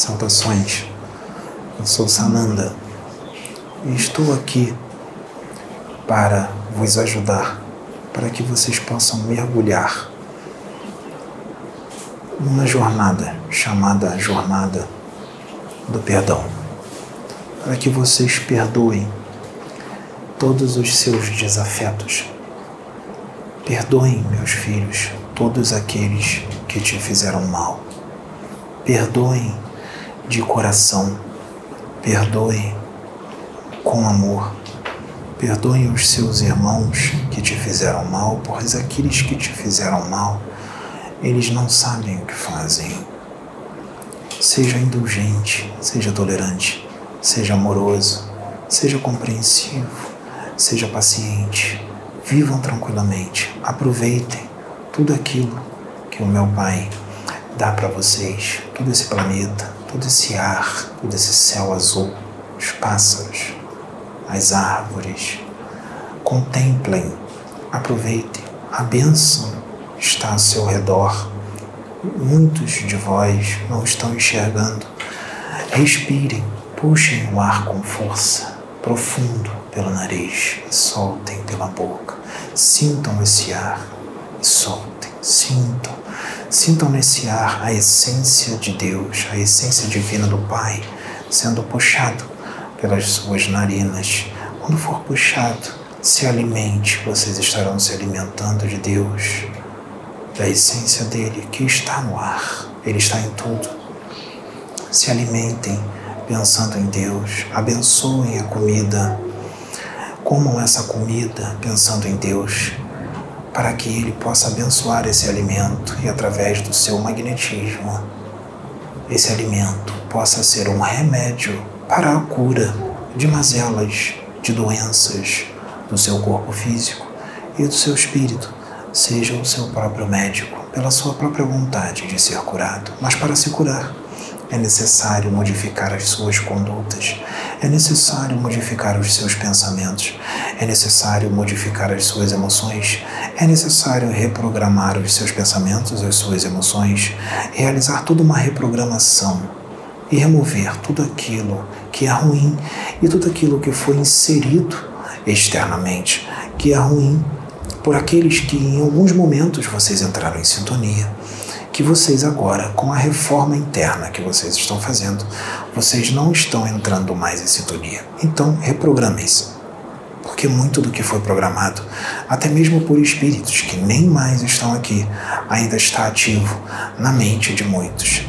Saudações, eu sou Sananda e estou aqui para vos ajudar, para que vocês possam mergulhar numa jornada chamada Jornada do Perdão, para que vocês perdoem todos os seus desafetos. Perdoem, meus filhos, todos aqueles que te fizeram mal. Perdoem de coração. Perdoe com amor. Perdoe os seus irmãos que te fizeram mal, pois aqueles que te fizeram mal, eles não sabem o que fazem. Seja indulgente, seja tolerante, seja amoroso, seja compreensivo, seja paciente. Vivam tranquilamente, aproveitem tudo aquilo que o meu Pai dá para vocês, todo esse planeta, todo esse ar, todo esse céu azul, os pássaros, as árvores. Contemplem, aproveitem, a bênção está ao seu redor. Muitos de vós não estão enxergando. Respirem, puxem o ar com força, profundo pelo nariz soltem pela boca. Sintam esse ar e soltem, sintam Sintam nesse ar a essência de Deus, a essência divina do Pai, sendo puxado pelas suas narinas. Quando for puxado, se alimente, vocês estarão se alimentando de Deus, da essência dele que está no ar, ele está em tudo. Se alimentem pensando em Deus, abençoem a comida, comam essa comida pensando em Deus para que ele possa abençoar esse alimento e, através do seu magnetismo, esse alimento possa ser um remédio para a cura de mazelas, de doenças do seu corpo físico e do seu espírito. Seja o seu próprio médico, pela sua própria vontade de ser curado, mas para se curar é necessário modificar as suas condutas, é necessário modificar os seus pensamentos, é necessário modificar as suas emoções, é necessário reprogramar os seus pensamentos, as suas emoções, realizar toda uma reprogramação e remover tudo aquilo que é ruim e tudo aquilo que foi inserido externamente, que é ruim por aqueles que em alguns momentos vocês entraram em sintonia que vocês agora, com a reforma interna que vocês estão fazendo, vocês não estão entrando mais em sintonia. Então, reprogramem-se. Porque muito do que foi programado, até mesmo por espíritos que nem mais estão aqui, ainda está ativo na mente de muitos.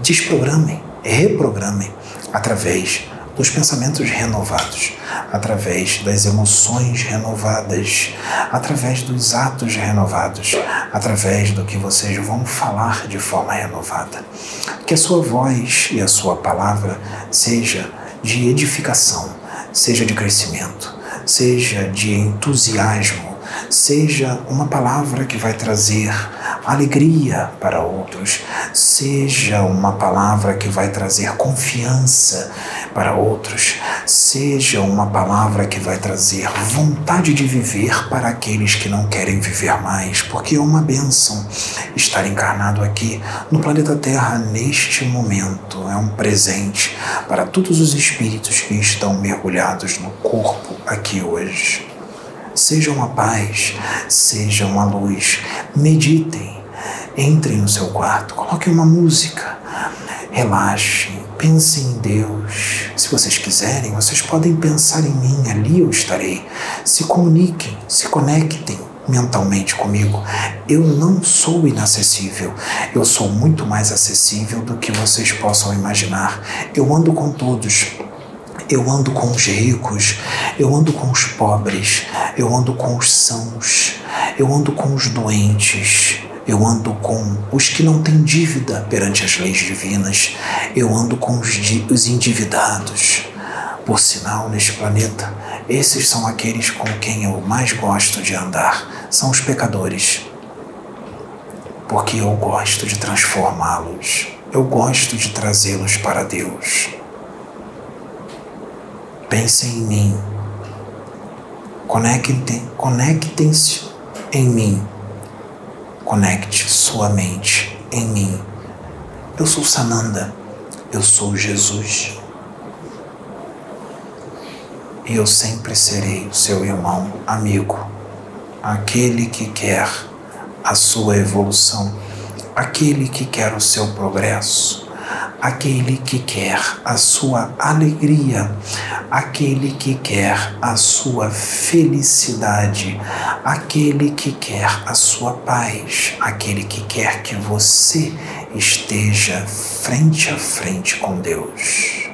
Desprogramem, reprogramem através dos pensamentos renovados, através das emoções renovadas, através dos atos renovados, através do que vocês vão falar de forma renovada. Que a sua voz e a sua palavra seja de edificação, seja de crescimento, seja de entusiasmo, seja uma palavra que vai trazer alegria para outros, seja uma palavra que vai trazer confiança para outros, seja uma palavra que vai trazer vontade de viver para aqueles que não querem viver mais, porque é uma bênção estar encarnado aqui no planeta Terra neste momento, é um presente para todos os espíritos que estão mergulhados no corpo aqui hoje. Sejam a paz, sejam a luz, meditem, entrem no seu quarto, coloquem uma música, relaxem, pensem em Deus. Se vocês quiserem, vocês podem pensar em mim, ali eu estarei. Se comuniquem, se conectem mentalmente comigo. Eu não sou inacessível, eu sou muito mais acessível do que vocês possam imaginar. Eu ando com todos eu ando com os ricos, eu ando com os pobres, eu ando com os sãos, eu ando com os doentes, eu ando com os que não têm dívida perante as leis divinas, eu ando com os, os endividados. Por sinal, neste planeta, esses são aqueles com quem eu mais gosto de andar, são os pecadores. Porque eu gosto de transformá-los, eu gosto de trazê-los para Deus. Pensem em mim. Conectem-se conectem em mim. Conecte sua mente em mim. Eu sou Sananda Eu sou Jesus. E eu sempre serei o seu irmão, amigo, aquele que quer a sua evolução, aquele que quer o seu progresso, aquele que quer a sua alegria, aquele que quer a sua felicidade, aquele que quer a sua paz, aquele que quer que você esteja frente a frente com Deus.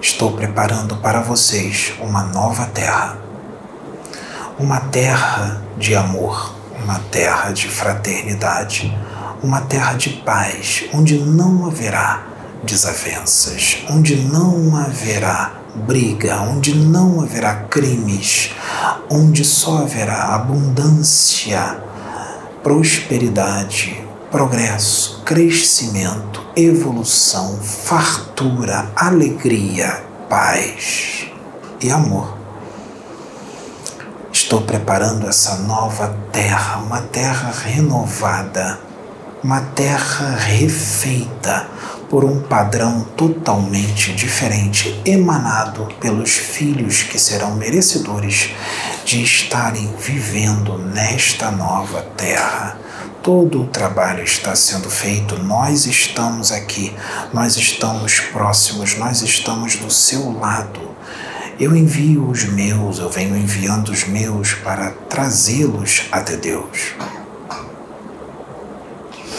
Estou preparando para vocês uma nova terra, uma terra de amor, uma terra de fraternidade uma terra de paz, onde não haverá desavenças, onde não haverá briga, onde não haverá crimes, onde só haverá abundância, prosperidade, progresso, crescimento, evolução, fartura, alegria, paz e amor. Estou preparando essa nova terra, uma terra renovada uma terra refeita por um padrão totalmente diferente, emanado pelos filhos que serão merecedores de estarem vivendo nesta nova terra. Todo o trabalho está sendo feito, nós estamos aqui, nós estamos próximos, nós estamos do seu lado. Eu envio os meus, eu venho enviando os meus para trazê-los até Deus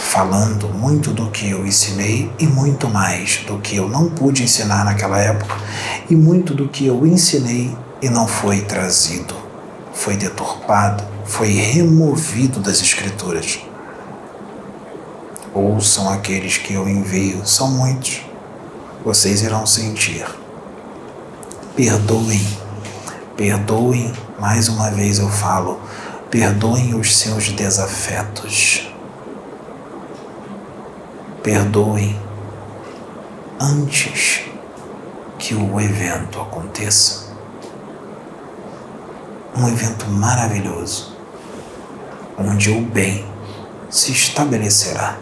falando muito do que eu ensinei e muito mais do que eu não pude ensinar naquela época e muito do que eu ensinei e não foi trazido, foi deturpado, foi removido das Escrituras. Ouçam aqueles que eu envio, são muitos, vocês irão sentir. Perdoem, perdoem, mais uma vez eu falo, perdoem os seus desafetos perdoem antes que o evento aconteça. Um evento maravilhoso, onde o bem se estabelecerá,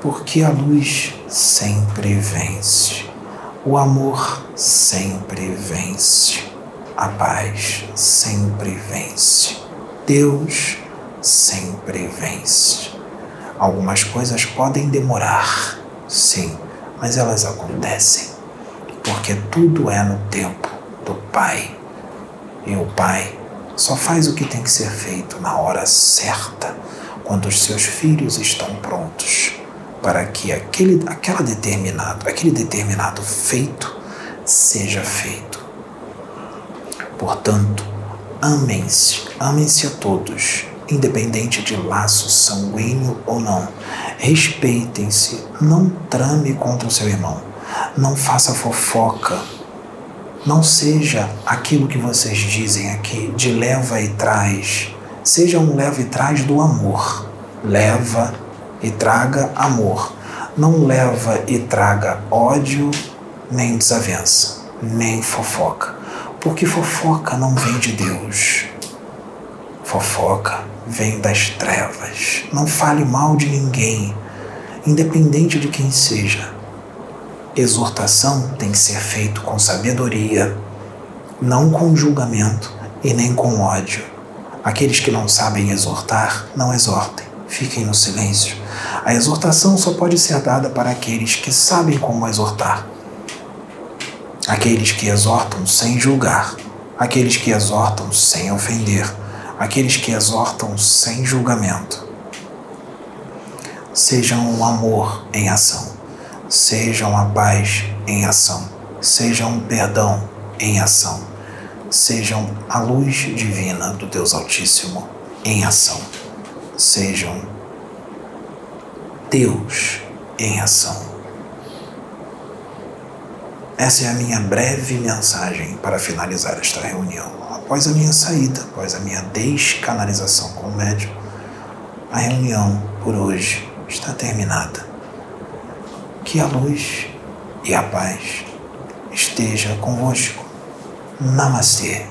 porque a luz sempre vence, o amor sempre vence, a paz sempre vence, Deus sempre vence. Algumas coisas podem demorar, sim, mas elas acontecem, porque tudo é no tempo do Pai. E o Pai só faz o que tem que ser feito na hora certa, quando os seus filhos estão prontos para que aquele, aquela determinado, aquele determinado feito seja feito. Portanto, amem-se, amem-se a todos independente de laço sanguíneo ou não. Respeitem-se, não trame contra o seu irmão, não faça fofoca, não seja aquilo que vocês dizem aqui de leva e traz. Seja um leva e traz do amor. Leva e traga amor. Não leva e traga ódio, nem desavença, nem fofoca. Porque fofoca não vem de Deus. Fofoca vem das trevas. Não fale mal de ninguém, independente de quem seja. Exortação tem que ser feito com sabedoria, não com julgamento e nem com ódio. Aqueles que não sabem exortar, não exortem, fiquem no silêncio. A exortação só pode ser dada para aqueles que sabem como exortar. Aqueles que exortam sem julgar, aqueles que exortam sem ofender, aqueles que exortam sem julgamento. Sejam o amor em ação, sejam a paz em ação, sejam o perdão em ação, sejam a luz divina do Deus Altíssimo em ação, sejam Deus em ação. Essa é a minha breve mensagem para finalizar esta reunião após a minha saída, após a minha descanalização com o médium, a reunião por hoje está terminada. Que a luz e a paz esteja convosco. Namastê.